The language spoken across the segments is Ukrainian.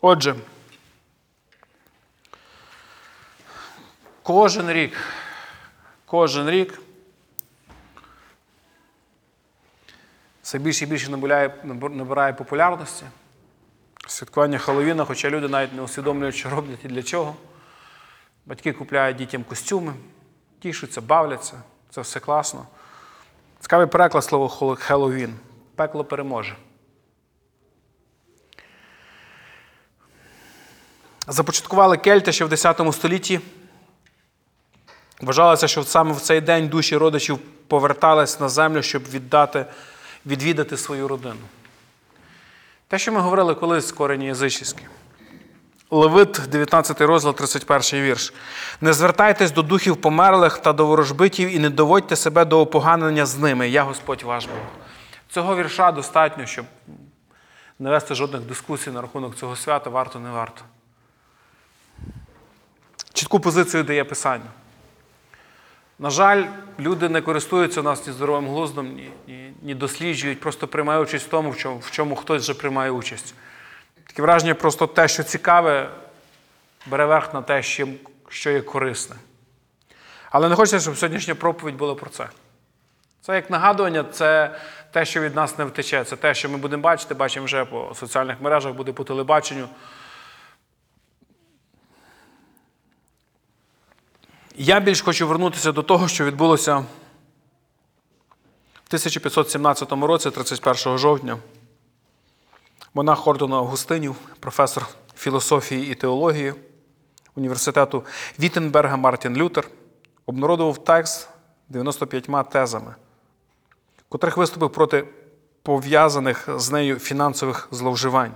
Отже, кожен рік, кожен рік все більше і більше набирає, набирає популярності. Святкування Хеллоуіна, хоча люди навіть не усвідомлюють, що роблять і для чого. Батьки купляють дітям костюми, тішуться, бавляться. Це все класно. Цікавий переклад слова Хеллоуін. Пекло переможе. Започаткували кельти ще в X столітті. Вважалося, що саме в цей день душі родичів повертались на землю, щоб віддати, відвідати свою родину. Те, що ми говорили колись корені язичівські. Левит, 19 розділ, 31 вірш. Не звертайтесь до духів померлих та до ворожбитів і не доводьте себе до опоганення з ними. Я Господь ваш Бог. Цього вірша достатньо, щоб не вести жодних дискусій на рахунок цього свята, варто, не варто. Чітку позицію дає Писання. На жаль, люди не користуються у нас ні здоровим глуздом, ні, ні, ні досліджують, просто приймають участь в тому, в чому, в чому хтось вже приймає участь. Таке враження, просто те, що цікаве, бере верх на те, що є корисне. Але не хочеться, щоб сьогоднішня проповідь була про це. Це як нагадування, це те, що від нас не втече. Це те, що ми будемо бачити, бачимо вже по соціальних мережах, буде по телебаченню. Я більш хочу вернутися до того, що відбулося в 1517 році, 31 жовтня. Монах ордену Августинів, професор філософії і теології університету Віттенберга Мартін Лютер обнародував текст 95 тезами, котрих виступив проти пов'язаних з нею фінансових зловживань.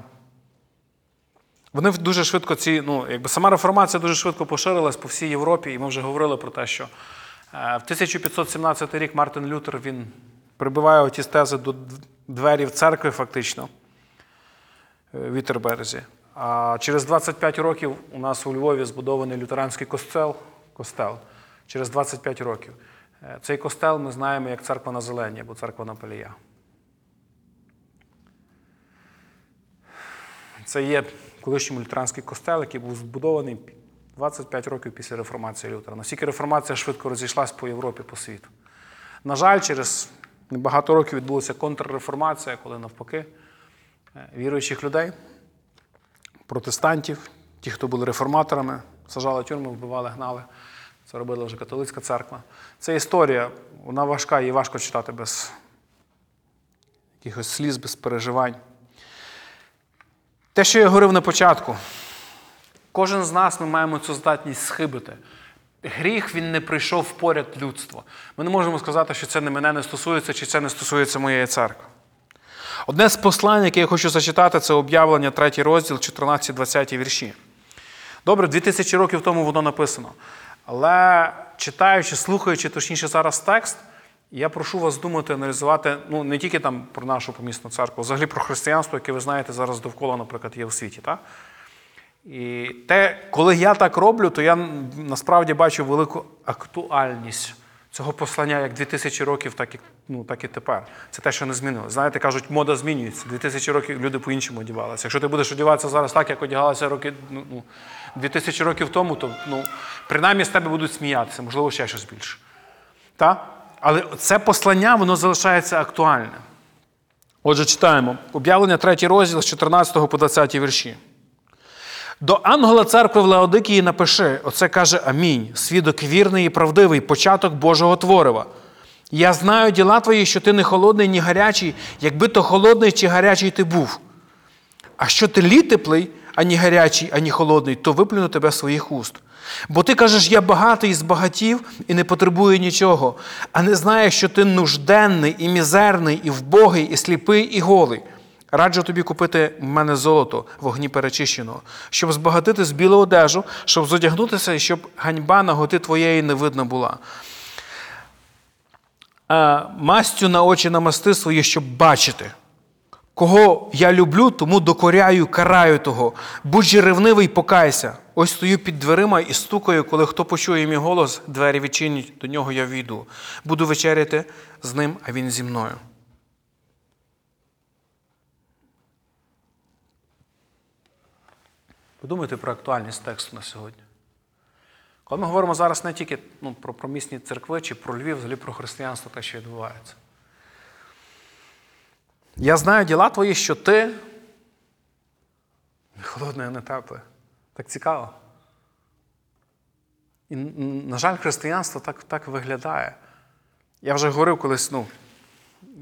Вони дуже швидко ці, ну, якби сама реформація дуже швидко поширилась по всій Європі, і ми вже говорили про те, що е, в 1517 рік Мартин Лютер він прибиває оті тези до дверів церкви, фактично е, в Вітерберзі. А через 25 років у нас у Львові збудований лютеранський костел. костел. Через 25 років. Е, цей костел ми знаємо як церква на Зелені або церква на Палія. Це є колишній лютеранський костел, який був збудований 25 років після реформації Лютера. Наскільки реформація швидко розійшлась по Європі, по світу. На жаль, через багато років відбулася контрреформація, коли навпаки е, віруючих людей, протестантів, ті, хто були реформаторами, сажали тюрми, вбивали, гнали. Це робила вже католицька церква. Це історія, вона важка, її важко читати без якихось сліз, без переживань. Те, що я говорив на початку, кожен з нас ми маємо цю здатність схибити. Гріх він не прийшов поряд людства. Ми не можемо сказати, що це не мене не стосується, чи це не стосується моєї церкви. Одне з послань, яке я хочу зачитати, це об'явлення 3 розділ, 14-20 вірші. Добре, 2000 років тому воно написано. Але читаючи, слухаючи, точніше зараз текст, я прошу вас думати, аналізувати ну, не тільки там про нашу помісну церкву, взагалі про християнство, яке ви знаєте зараз довкола, наприклад, є в світі. Так? І те, коли я так роблю, то я насправді бачу велику актуальність цього послання як 2000 років, так і ну, так і тепер. Це те, що не змінилося. Знаєте, кажуть, мода змінюється. 2000 років люди по-іншому одягалися. Якщо ти будеш одягатися зараз так, як одягалися роки ну, 2000 років тому, то ну, принаймні з тебе будуть сміятися, можливо, ще щось більше. Так? Але це послання, воно залишається актуальним. Отже, читаємо. Об'явлення 3 розділ з 14 по 20 вірші. До ангела церкви в Леодикії напиши: Оце каже Амінь, свідок вірний і правдивий, початок Божого творива. Я знаю діла твої, що ти не холодний, ні гарячий, якби то холодний чи гарячий ти був. А що ти літеплий, ані гарячий, ані холодний, то виплюну тебе своїх уст. Бо ти кажеш, я багатий і збагатів і не потребую нічого, а не знаєш, що ти нужденний, і мізерний, і вбогий, і сліпий, і голий. Раджу тобі купити в мене золото в огні перечищеного, щоб збагатити з білу одежу, щоб зодягнутися і щоб ганьба наготи твоєї не видно була. А Мастю на очі намасти свої, щоб бачити. Кого я люблю, тому докоряю, караю того. Будь же ревнивий, покайся. Ось стою під дверима і стукаю, коли хто почує мій голос, двері відчинять, до нього я війду. Буду вечеряти з ним, а він зі мною. Подумайте про актуальність тексту на сьогодні. Коли ми говоримо зараз не тільки ну, про, про місні церкви чи про Львів, взагалі про християнство, те, що відбувається. Я знаю діла твої, що ти не холодне, не тепле. Так цікаво. І, на жаль, християнство так так виглядає. Я вже говорив колись, ну,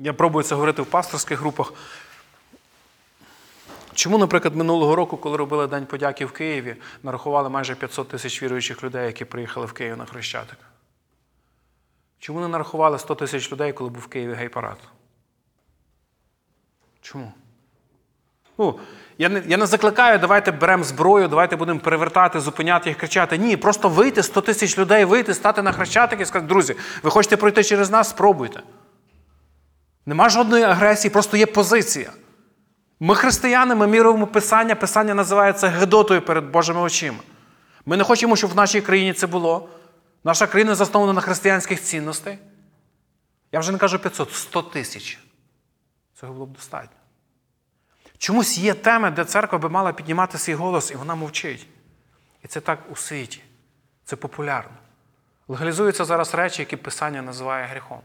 я пробую це говорити в пасторських групах. Чому, наприклад, минулого року, коли робили День подяки в Києві, нарахували майже 500 тисяч віруючих людей, які приїхали в Київ на Хрещатик? Чому не нарахували 100 тисяч людей, коли був в Києві гей-парад? Чому? Ну, я не я не закликаю, давайте беремо зброю, давайте будемо перевертати, зупиняти їх, кричати. Ні, просто вийти 100 тисяч людей, вийти, стати на хрещатик і сказати, друзі, ви хочете пройти через нас, спробуйте. Нема жодної агресії, просто є позиція. Ми християни, ми міруємо Писання, Писання називається Гедотою перед Божими очима. Ми не хочемо, щоб в нашій країні це було. Наша країна заснована на християнських цінностей. Я вже не кажу 500, 100 тисяч. Цього було б достатньо. Чомусь є теми, де церква би мала піднімати свій голос, і вона мовчить. І це так у світі. Це популярно. Легалізуються зараз речі, які Писання називає гріхом.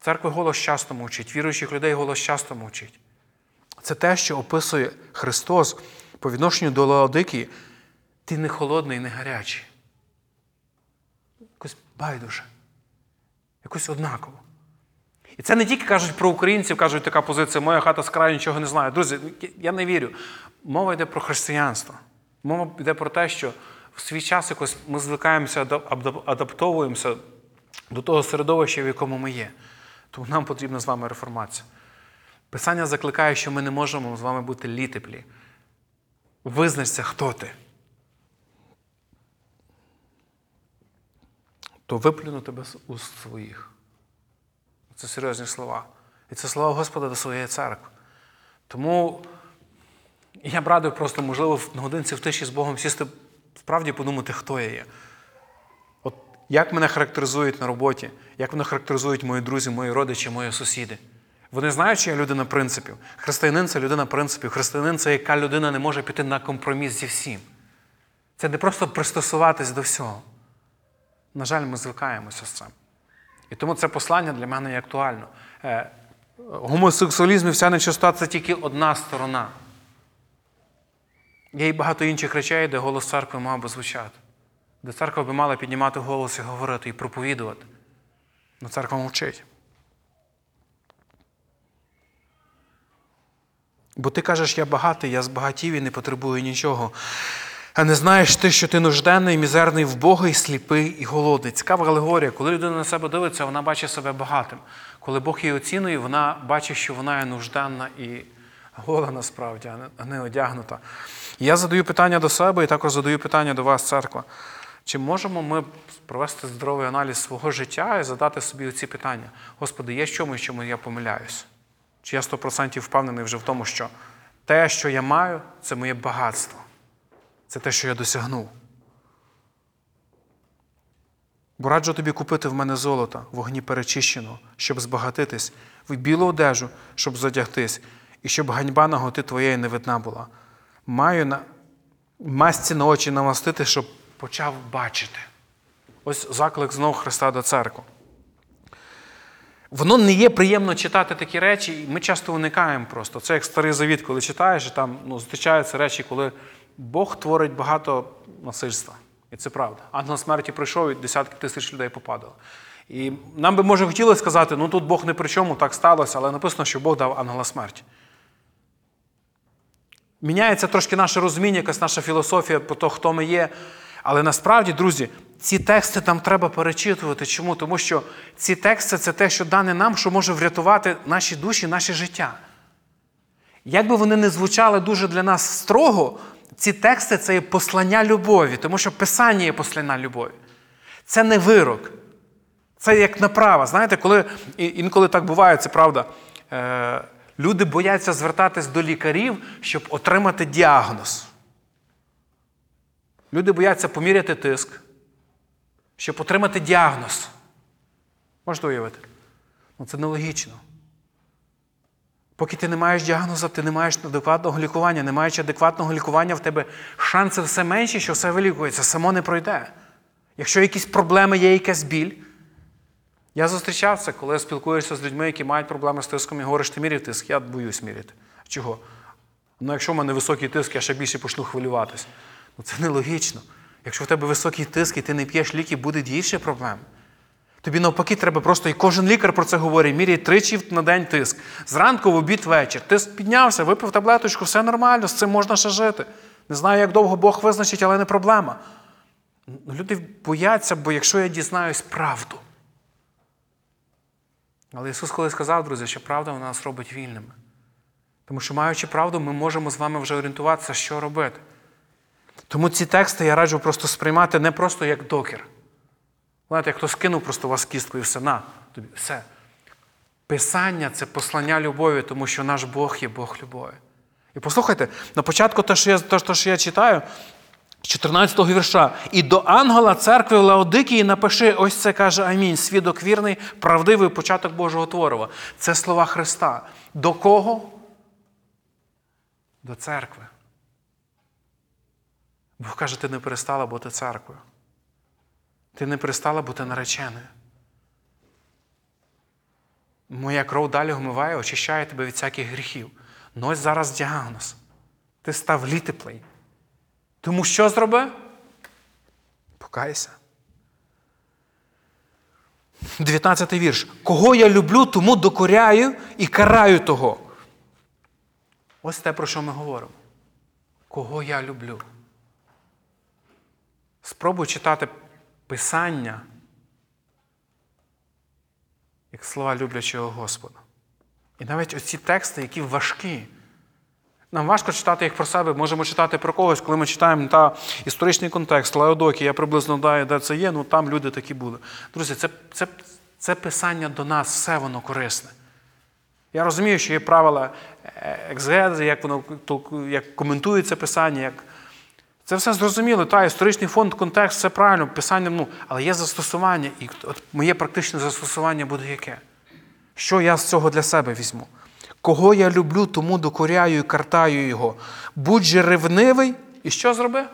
Церква голос часто мовчить, віруючих людей голос часто мовчить. Це те, що описує Христос по відношенню до Лаодики. Ти не холодний, не гарячий. Якось байдуже. Якось однаково. І це не тільки кажуть про українців, кажуть, така позиція, моя хата з краю нічого не знає. Друзі, я не вірю. Мова йде про християнство. Мова йде про те, що в свій час якось ми звикаємося, адаптовуємося до того середовища, в якому ми є. Тому нам потрібна з вами реформація. Писання закликає, що ми не можемо з вами бути літеплі. Визначся, хто ти. То виплюну тебе уст своїх. Це серйозні слова. І це слова Господа до своєї церкви. Тому я б радив просто, можливо, на годинці в тиші з Богом сісти, справді подумати, хто я є. От як мене характеризують на роботі, як мене характеризують мої друзі, мої родичі, мої сусіди. Вони знають, що я людина принципів. Християнин це людина принципів. Християнин це яка людина не може піти на компроміс зі всім. Це не просто пристосуватись до всього. На жаль, ми звикаємося з цим. І тому це послання для мене є актуально. Е, гомосексуалізм і вся нечистота це тільки одна сторона. Є і багато інших речей, де голос церкви мав би звучати, де церква би мала піднімати голос і говорити, і проповідувати. Но церква мовчить. Бо ти кажеш, я багатий, я збагатів і не потребую нічого. А не знаєш ти, що ти нужденний, мізерний в Бога, і сліпий, і голодний. Цікава алегорія. Коли людина на себе дивиться, вона бачить себе багатим. Коли Бог її оцінує, вона бачить, що вона є нужденна і гола насправді, а не одягнута. Я задаю питання до себе і також задаю питання до вас, церква. Чи можемо ми провести здоровий аналіз свого життя і задати собі оці питання? Господи, є чомусь, чому я помиляюсь? Чи я 100% впевнений вже в тому, що те, що я маю, це моє багатство. Це те, що я досягнув. Бо раджу тобі купити в мене золото, вогні перечищеного, щоб збагатитись, в білу одежу, щоб задягтись, і щоб ганьба наготи твоєї не видна була. Маю на масці на очі намастити, щоб почав бачити. Ось заклик знову Христа до церкви. Воно не є приємно читати такі речі, і ми часто уникаємо просто. Це як старий завіт, коли читаєш, і там ну, зустрічаються речі, коли Бог творить багато насильства. І це правда. Ангел смерті прийшов і десятки тисяч людей попадало. І нам би, може, хотілося сказати, ну тут Бог не при чому, так сталося, але написано, що Бог дав ангела смерті. Міняється трошки наше розуміння, якась наша філософія про те, хто ми є. Але насправді, друзі, ці тексти там треба перечитувати. Чому? Тому що ці тексти це те, що дане нам, що може врятувати наші душі, наше життя. Як би вони не звучали дуже для нас строго, ці тексти це є послання любові, тому що Писання є послання любові. Це не вирок. Це як направа. Знаєте, коли інколи так буває, це правда. Е, люди бояться звертатись до лікарів, щоб отримати діагноз. Люди бояться поміряти тиск, щоб отримати діагноз. Можете уявити? Ну, Це нелогічно. Поки ти не маєш діагноза, ти не маєш адекватного лікування, не маючи адекватного лікування, в тебе шанси все менші, що все вилікується, само не пройде. Якщо якісь проблеми, є якась біль. Я зустрічав це, коли я спілкуюся з людьми, які мають проблеми з тиском, і говориш, ти міряв тиск, я боюсь міряти. Чого? Ну, якщо в мене високий тиск, я ще більше почну хвилюватись. Ну це нелогічно. Якщо в тебе високий тиск і ти не п'єш ліки, буде більше проблем. Тобі навпаки, треба просто, і кожен лікар про це говорить, міряй тричі на день тиск. Зранку в обід вечір. Тиск піднявся, випив таблеточку, все нормально, з цим можна ще жити. Не знаю, як довго Бог визначить, але не проблема. Люди бояться, бо якщо я дізнаюсь правду. Але Ісус коли сказав, друзі, що правда нас робить вільними. Тому що, маючи правду, ми можемо з вами вже орієнтуватися, що робити. Тому ці тексти я раджу просто сприймати не просто як докір. Знаєте, як хтось кинув просто вас кістку і все, на, тобі, все. Писання це послання любові, тому що наш Бог є Бог любові. І послухайте, на початку те, що я, те, що я читаю, з 14 го вірша. І до ангела церкви Лаодикії напиши, ось це каже Амінь. Свідок вірний, правдивий початок Божого Творова. Це слова Христа. До кого? До церкви. Бог каже, ти не перестала бути церквою. Ти не перестала бути нареченою. Моя кров далі вмиває, очищає тебе від всяких гріхів. Ну ось зараз діагноз. Ти став літеплей. Тому що зроби? Покайся. 19 вірш. Кого я люблю, тому докоряю і караю того. Ось те, про що ми говоримо. Кого я люблю. Спробуй читати Писання, як слова люблячого Господа. І навіть оці тексти, які важкі. Нам важко читати їх про себе, можемо читати про когось, коли ми читаємо та історичний контекст, Лаодокі, я приблизно знаю, де це є, ну там люди такі були. Друзі, це, це, це писання до нас, все воно корисне. Я розумію, що є правила екзегези, як воно як коментується писання, як. Це все зрозуміло, та історичний фонд, контекст, все правильно, писання, ну, але є застосування, і от моє практичне застосування буде яке? Що я з цього для себе візьму? Кого я люблю, тому докоряю і картаю його. Будь же ревнивий, і що зроби?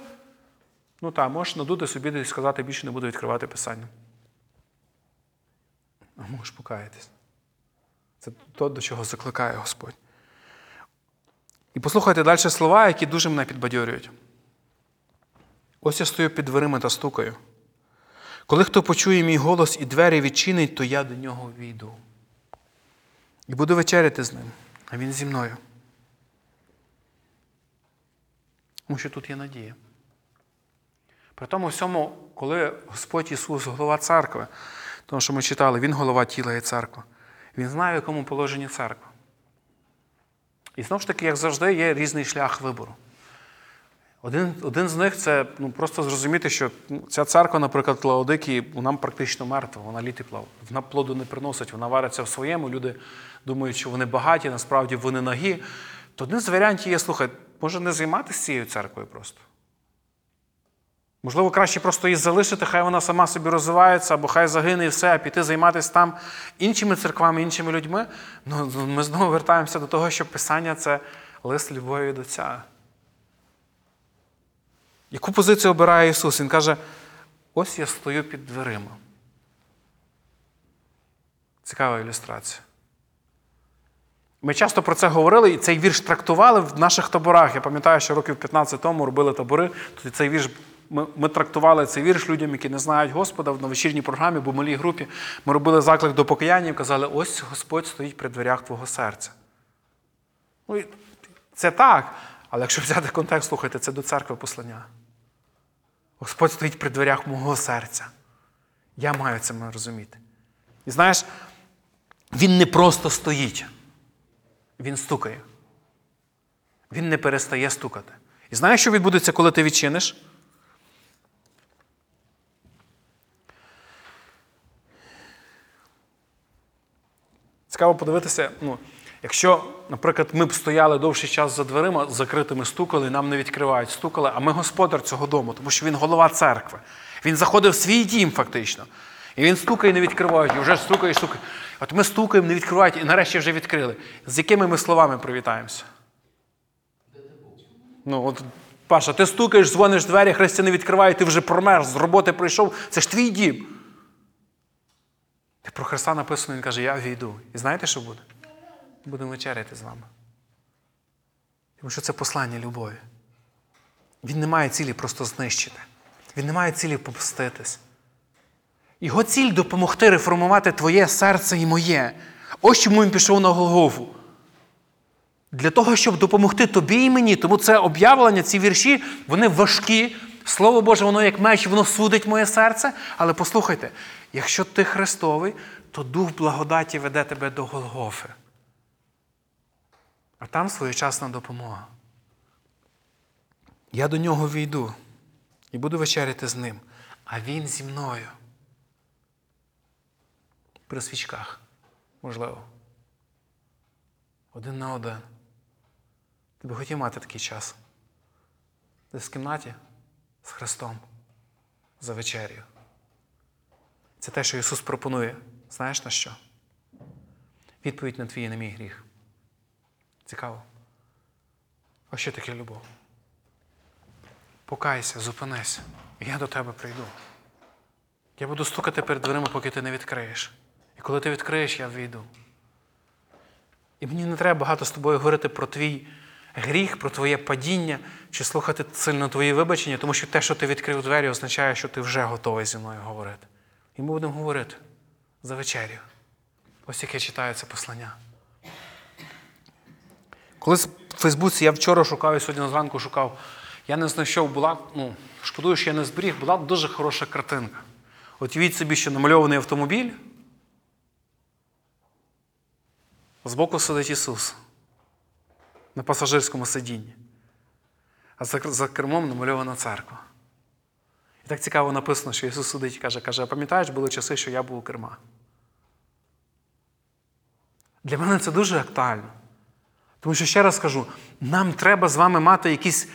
Ну так, можеш надути собі і сказати, більше не буду відкривати писання. А можеш покаятись. Це то, до чого закликає Господь. І послухайте далі слова, які дуже мене підбадьорюють. Ось я стою під дверима та стукаю. Коли хто почує мій голос і двері відчинить, то я до нього війду. І буду вечеряти з ним, а він зі мною. Тому що тут є надія. При тому всьому, коли Господь Ісус, голова церкви, тому що ми читали, Він голова тіла і церкви, Він знає, в якому положенні церква. І знову ж таки, як завжди, є різний шлях вибору. Один один з них це ну, просто зрозуміти, що ну, ця церква, наприклад, Лаодикії, вона практично мертва, вона літипла, вона плоду не приносить, вона вариться в своєму. Люди думають, що вони багаті, насправді вони нагі. То один з варіантів є, слухай, може не займатися цією церквою просто. Можливо, краще просто її залишити, хай вона сама собі розвивається, або хай загине і все, а піти займатися там іншими церквами, іншими людьми. Ну, Ми знову вертаємося до того, що Писання це лист любові від Отця. Яку позицію обирає Ісус? Він каже, ось я стою під дверима. Цікава ілюстрація. Ми часто про це говорили, і цей вірш трактували в наших таборах. Я пам'ятаю, що років 15 тому робили табори, то цей вірш, ми, ми трактували цей вірш людям, які не знають Господа на вечірній програмі, бо в малій групі ми робили заклик до покаяння і казали, ось Господь стоїть при дверях твого серця. Ну, Це так, але якщо взяти контекст, слухайте, це до церкви послання. Господь стоїть при дверях мого серця. Я маю це розуміти. І знаєш, Він не просто стоїть, Він стукає. Він не перестає стукати. І знаєш, що відбудеться, коли ти відчиниш? Цікаво подивитися, ну, якщо, наприклад, ми б стояли довший час за дверима, закритими стукали, нам не відкривають, стукали, а ми господар цього дому, тому що він голова церкви. Він заходив в свій дім, фактично. І він стукає, не відкривають, і вже стукає, і стукає. От ми стукаємо, не відкривають, і нарешті вже відкрили. З якими ми словами привітаємося? Ну, от, Паша, ти стукаєш, дзвониш двері, хрестя не відкриває, ти вже промерз, з роботи прийшов. Це ж твій дім. І про Христа написано, він каже, я війду. І знаєте, що буде? Будемо вечеряти з вами. Тому що це послання любові. Він не має цілі просто знищити. Він не має цілі помститись. Його ціль допомогти реформувати твоє серце і моє. Ось чому він пішов на Голгофу. Для того, щоб допомогти тобі і мені. Тому це об'явлення, ці вірші, вони важкі. Слово Боже, воно як меч, воно судить моє серце. Але послухайте, якщо ти Христовий, то Дух благодаті веде тебе до Голгофи. А там своєчасна допомога. Я до нього війду і буду вечеряти з ним, а він зі мною. При свічках, можливо. Один на один. Ти би хотів мати такий час. Десь в кімнаті з Христом за вечерю. Це те, що Ісус пропонує. Знаєш на що? Відповідь на твій і на мій гріх. Цікаво. А що таке любов? Покайся, зупинись. Я до тебе прийду. Я буду стукати перед дверима, поки ти не відкриєш. І коли ти відкриєш, я війду. І мені не треба багато з тобою говорити про твій гріх, про твоє падіння, чи слухати сильно твої вибачення, тому що те, що ти відкрив двері, означає, що ти вже готовий зі мною говорити. І ми будемо говорити за вечерю. Ось яке читаю це послання. Коли в Фейсбуці я вчора шукав і сьогодні зранку шукав, я не знайшов, була, ну, шкодую, що я не зберіг, була дуже хороша картинка. От уявіть собі, що намальований автомобіль. Збоку сидить Ісус на пасажирському сидінні, а за, за кермом намальована церква. І так цікаво написано, що Ісус сидить і каже, каже, а пам'ятаєш, були часи, що я був у керма. Для мене це дуже актуально. Тому що, ще раз скажу, нам треба з вами мати якісь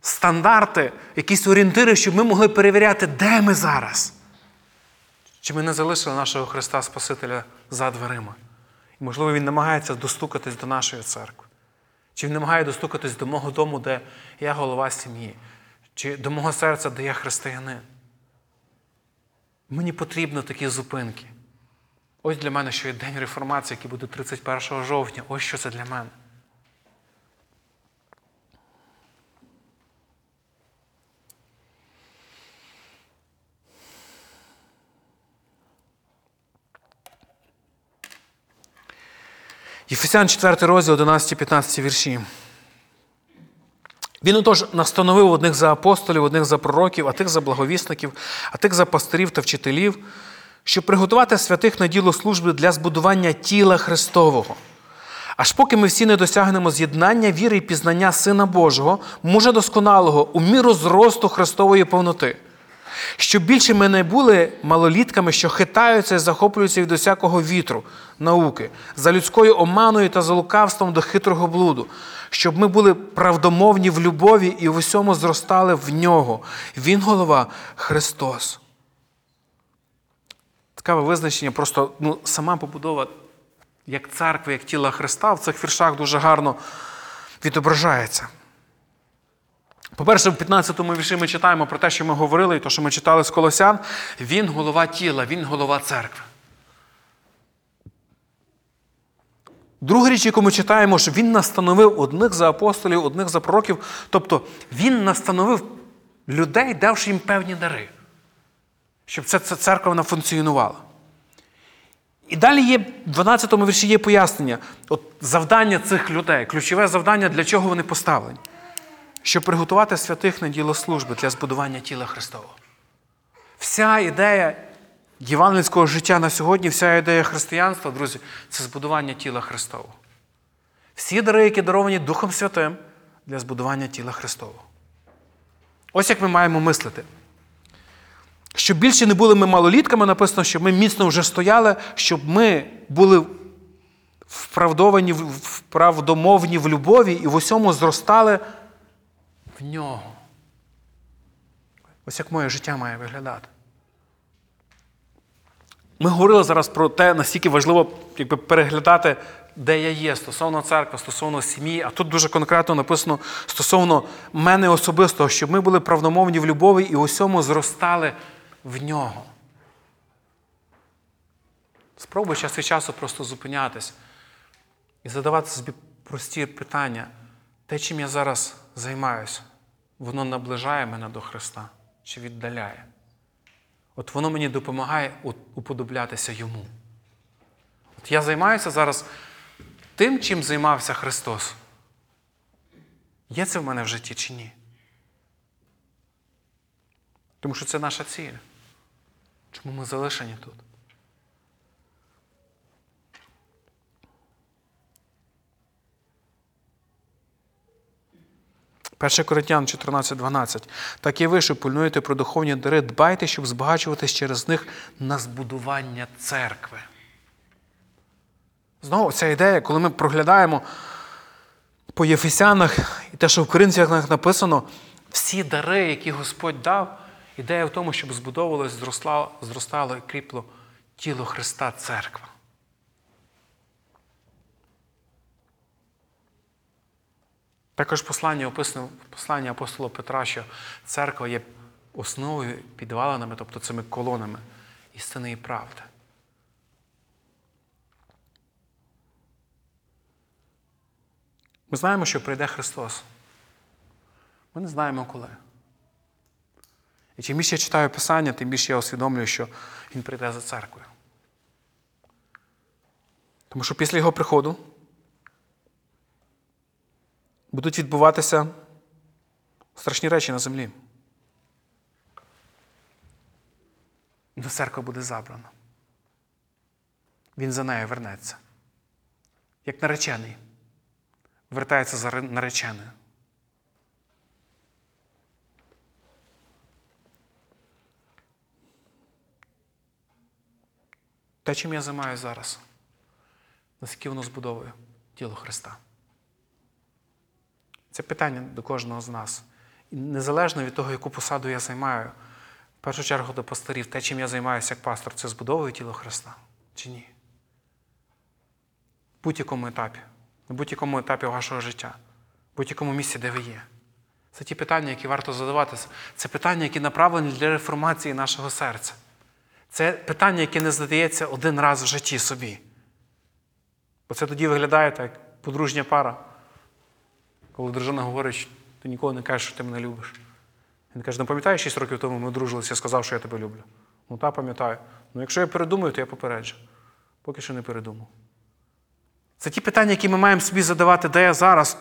стандарти, якісь орієнтири, щоб ми могли перевіряти, де ми зараз. Чи ми не залишили нашого Христа Спасителя за дверима? І, можливо, Він намагається достукатись до нашої церкви. Чи він намагає достукатись до мого дому, де я голова сім'ї, чи до мого серця, де я християнин. Мені потрібно такі зупинки. Ось для мене, що є День реформації, який буде 31 жовтня. Ось що це для мене. Єфесян 4 розділ, 11-15 вірші. Він отож настановив одних за апостолів, одних за пророків, а тих за благовісників, а тих за пастирів та вчителів, щоб приготувати святих на діло служби для збудування тіла Христового. Аж поки ми всі не досягнемо з'єднання віри і пізнання Сина Божого, мужа досконалого, у міру зросту Христової повноти. Щоб більше ми не були малолітками, що хитаються і захоплюються від усякого вітру, науки, за людською оманою та за лукавством до хитрого блуду, щоб ми були правдомовні в любові і в усьому зростали в нього. Він голова Христос. Цікаве визначення, просто ну, сама побудова як церкви, як тіла Христа в цих віршах дуже гарно відображається. По-перше, в 15-му вірші ми читаємо про те, що ми говорили, і те, що ми читали з Колосян. Він голова тіла, він голова церкви. Друга річ, яку ми читаємо, що він настановив одних за апостолів, одних за пророків. Тобто він настановив людей, давши їм певні дари, щоб ця церква вона функціонувала. І далі є в 12-му вірші є пояснення. От Завдання цих людей, ключове завдання, для чого вони поставлені щоб приготувати святих на діло служби для збудування тіла Христового. Вся ідея євангельського життя на сьогодні, вся ідея християнства, друзі, це збудування тіла Христового. Всі дари, які даровані Духом Святим для збудування тіла Христового. Ось як ми маємо мислити. Щоб більше не були ми малолітками, написано, щоб ми міцно вже стояли, щоб ми були вправдовані, вправдомовні в любові і в усьому зростали в нього. Ось як моє життя має виглядати. Ми говорили зараз про те, наскільки важливо якби, переглядати, де я є, стосовно церкви, стосовно сім'ї. А тут дуже конкретно написано стосовно мене особистого, щоб ми були правдомовні в любові і усьому зростали в нього. Спробуй час від часу просто зупинятись і задавати собі прості питання. Те, чим я зараз займаюся, воно наближає мене до Христа чи віддаляє? От воно мені допомагає уподоблятися йому. От я займаюся зараз тим, чим займався Христос. Є це в мене в житті чи ні? Тому що це наша ціль. Чому ми залишені тут? 1 Коринтян 14,12. Так і ви, що пильнуєте про духовні дари, дбайте, щоб збагачуватись через них на збудування церкви. Знову ця ідея, коли ми проглядаємо по Єфесянах і те, що в Коринтянах написано, всі дари, які Господь дав, ідея в тому, щоб збудовувалось, зростало, зростало і кріпло тіло Христа Церква. Також послання описано послання апостола Петра, що церква є основою підвалинами, тобто цими колонами істини і правди. Ми знаємо, що прийде Христос. Ми не знаємо коли. І чим більше я читаю Писання, тим більше я усвідомлюю, що Він прийде за церквою. Тому що після Його приходу будуть відбуватися страшні речі на землі. До церква буде забрана. Він за нею вернеться. Як наречений, вертається за нареченою. Те, чим я займаюся зараз, наскільки воно збудовує тіло Христа. Це питання до кожного з нас. І незалежно від того, яку посаду я займаю, в першу чергу до пастирів, те, чим я займаюся як пастор, це збудовує тіло Христа чи ні? В будь-якому етапі, на будь-якому етапі вашого життя, в будь-якому місці, де ви є. Це ті питання, які варто задаватися. Це питання, які направлені для реформації нашого серця. Це питання, яке не задається один раз в житті собі. Бо це тоді виглядає так, як подружня пара. Коли дружина говорить, що ти ніколи не кажеш, що ти мене любиш. Він каже, не пам'ятаєш, 6 років тому ми одружилися, я сказав, що я тебе люблю. Ну, та пам'ятаю. Ну, якщо я передумаю, то я попереджу. Поки що не передумав. Це ті питання, які ми маємо собі задавати, де я зараз,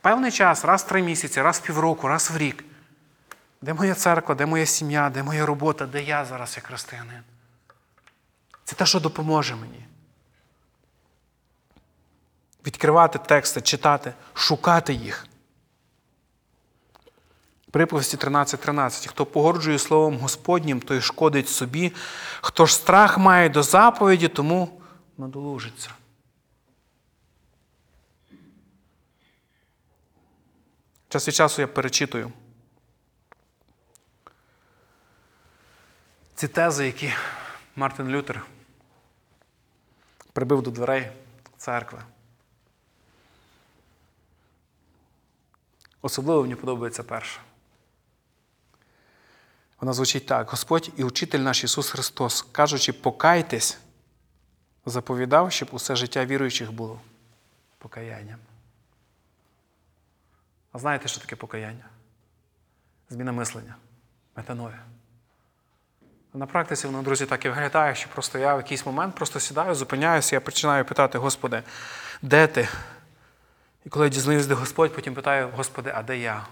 певний час, раз в три місяці, раз в півроку, раз в рік. Де моя церква, де моя сім'я, де моя робота, де я зараз як християнин? Це те, що допоможе мені відкривати тексти, читати, шукати їх. Приповісті 13.13. 13. Хто погоджує Словом Господнім, той шкодить собі. Хто ж страх має до заповіді, тому надолужиться. Час від часу я перечитую. Ці тези, які Мартин Лютер прибив до дверей церкви. Особливо мені подобається перша. Вона звучить так: Господь і учитель наш Ісус Христос, кажучи, покайтесь, заповідав, щоб усе життя віруючих було покаянням. А знаєте, що таке покаяння? Зміна мислення, метаноя. На практиці воно, друзі, так і виглядає, що просто я в якийсь момент просто сідаю, зупиняюся, я починаю питати, Господи, де ти? І коли я дізнаюсь, де Господь, потім питаю, Господи, а де я?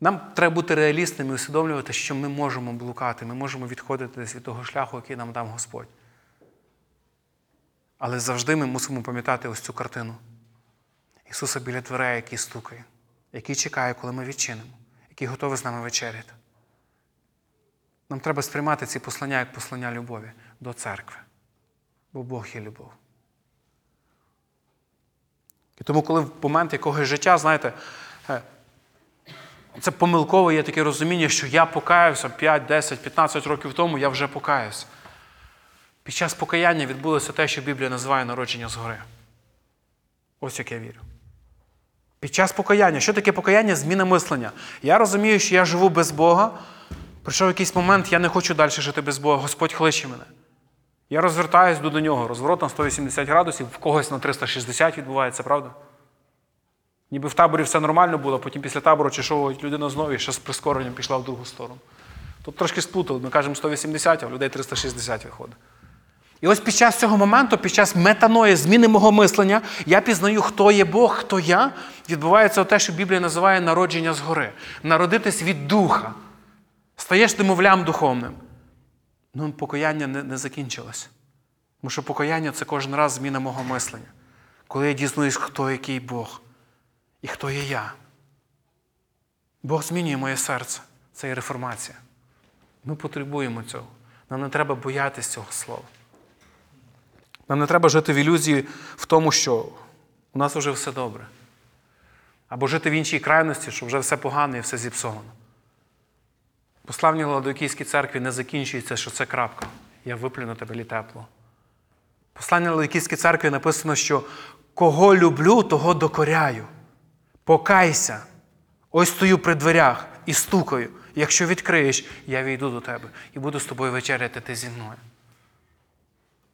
Нам треба бути реалістними і усвідомлювати, що ми можемо блукати, ми можемо відходити від того шляху, який нам дав Господь. Але завжди ми мусимо пам'ятати ось цю картину. Ісуса біля дверей, який стукає, який чекає, коли ми відчинимо, який готовий з нами вечеряти. Нам треба сприймати ці послання як послання любові до церкви. Бо Бог є любов. І тому, коли в момент якогось життя, знаєте, е, Це помилкове є таке розуміння, що я покаявся 5, 10, 15 років тому, я вже покаявся. Під час покаяння відбулося те, що Біблія називає народження згори. Ось як я вірю. Під час покаяння. Що таке покаяння? Зміна мислення. Я розумію, що я живу без Бога. Прийшов якийсь момент, я не хочу далі жити без Бога. Господь кличе мене. Я розвертаюсь до нього. Розворот на 180 градусів, в когось на 360 відбувається, правда? Ніби в таборі все нормально було, потім після табору чешовують людина знову і ще з прискоренням пішла в другу сторону. Тут трошки сплутали, ми кажемо 180, а в людей 360 виходить. І ось під час цього моменту, під час метаної зміни мого мислення, я пізнаю, хто є Бог, хто я. Відбувається те, що Біблія називає народження згори. Народитись від духа. Стаєш немовлям духовним. Ну, покаяння не, не закінчилось. Тому що покаяння це кожен раз зміна мого мислення. Коли я дізнаюсь, хто який Бог і хто є я. Бог змінює моє серце. Це є реформація. Ми потребуємо цього. Нам не треба боятися цього слова. Нам не треба жити в ілюзії в тому, що у нас вже все добре. Або жити в іншій крайності, що вже все погано і все зіпсовано. Послання Ладокійській церкві не закінчується, що це крапка. Я виплю на тебе тепло. Послання Ладокійській церкві написано, що кого люблю, того докоряю. Покайся. Ось стою при дверях і стукаю. Якщо відкриєш, я війду до тебе і буду з тобою вечеряти ти зі мною.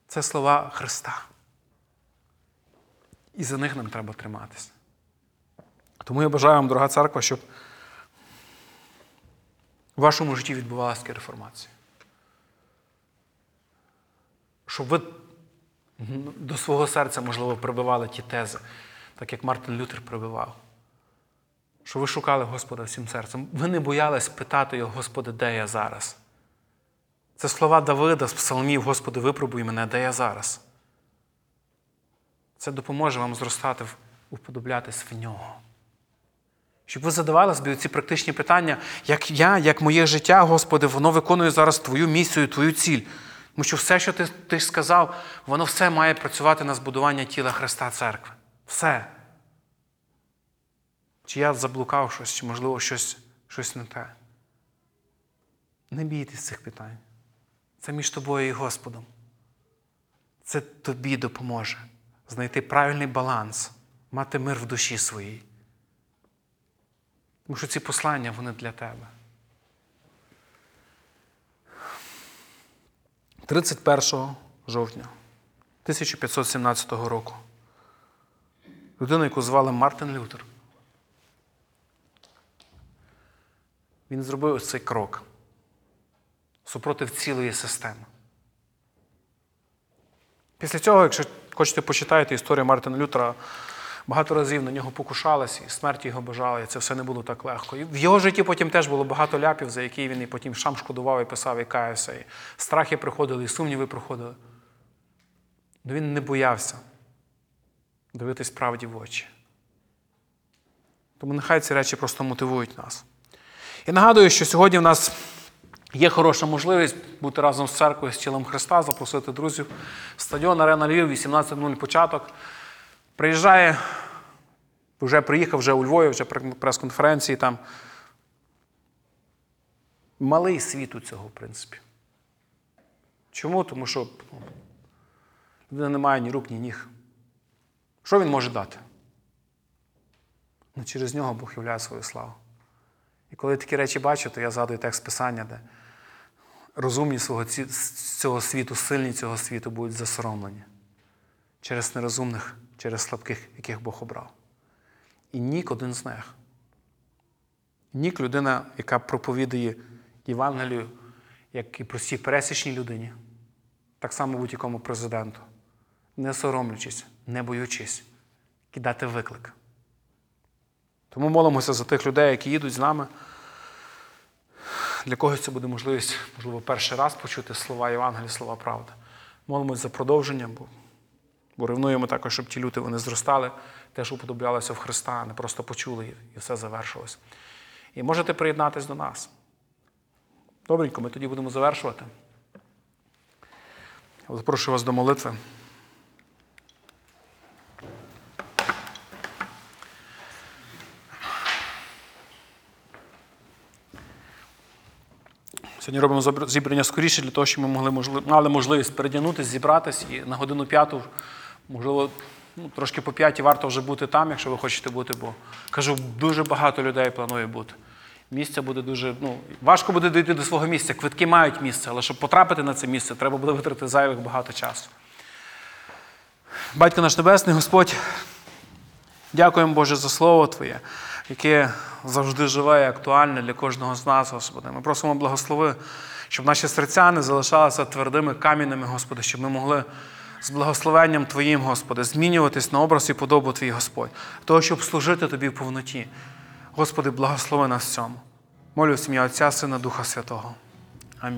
Це слова Христа. І за них нам треба триматися. Тому я бажаю вам, дорога церква, щоб в вашому житті відбувалася реформація. Щоб ви до свого серця, можливо, прибивали ті тези, так як Мартин Лютер прибивав. Щоб ви шукали Господа всім серцем. Ви не боялись питати його, Господи, де я зараз? Це слова Давида з псалмів, Господи, випробуй мене, де я зараз. Це допоможе вам зростати, уподоблятись в нього. Щоб ви задавали собі ці практичні питання, як я, як моє життя, Господи, воно виконує зараз Твою місію, Твою ціль. Тому що все, що ти, ти сказав, воно все має працювати на збудування тіла Христа Церкви. Все. Чи я заблукав щось, чи, можливо, щось, щось не те. Не бійтесь цих питань. Це між тобою і Господом. Це тобі допоможе знайти правильний баланс, мати мир в душі своїй. Тому що ці послання, вони для тебе. 31 жовтня 1517 року. Людину, яку звали Мартин Лютер. Він зробив ось цей крок супротив цілої системи. Після цього, якщо хочете почитати історію Мартина Лютера, багато разів на нього покушалися, і смерті його бажали, і це все не було так легко. І в його житті потім теж було багато ляпів, за які він і потім сам шкодував і писав, і каявся. І страхи приходили, і сумніви приходили. Але він не боявся дивитись правді в очі. Тому нехай ці речі просто мотивують нас. І нагадую, що сьогодні в нас є хороша можливість бути разом з церквою, з тілом Христа, запросити друзів. Стадіон Арена Львів, 18.00 початок. Приїжджає, вже приїхав вже у Львові, вже прес-конференції там. Малий світ у цього, в принципі. Чому? Тому що ну, людина не має ні рук, ні ніг. Що він може дати? Ну, Через нього Бог являє свою славу. І коли такі речі бачу, то я згадую текст Писання, де розумні свого цього світу, сильні цього світу будуть засоромлені через нерозумних, через слабких, яких Бог обрав. І нік один з них. Нік людина, яка проповідує Євангелію, як і простій пересічній людині, так само будь-якому президенту, не соромлячись, не боючись, кидати виклик. Тому молимося за тих людей, які їдуть з нами. Для когось це буде можливість, можливо, перший раз почути слова Євангелія, слова правди. Молимося за продовження, бо, бо ревнуємо також, щоб ті люди вони зростали, теж уподоблялися в Христа, не просто почули і все завершилось. І можете приєднатися до нас. Добренько, ми тоді будемо завершувати. Запрошую вас до молитви. Сьогодні робимо зібрання скоріше для того, щоб ми могли, мали можливість передягнутися, зібратись і на годину п'яту, можливо, ну, трошки по п'ятій варто вже бути там, якщо ви хочете бути, бо кажу, дуже багато людей планує бути. Місця буде дуже, ну, важко буде дійти до свого місця. Квитки мають місце, але щоб потрапити на це місце, треба буде витратити зайвих багато часу. Батько наш Небесний, Господь, дякуємо Боже за Слово Твоє, яке завжди живе і актуальне для кожного з нас, Господи. Ми просимо благослови, щоб наші серця не залишалися твердими камінними, Господи, щоб ми могли з благословенням Твоїм, Господи, змінюватись на образ і подобу Твій, Господь, того, щоб служити Тобі в повноті. Господи, благослови нас в цьому. Молю сім'я ім'я Отця, Сина, Духа Святого.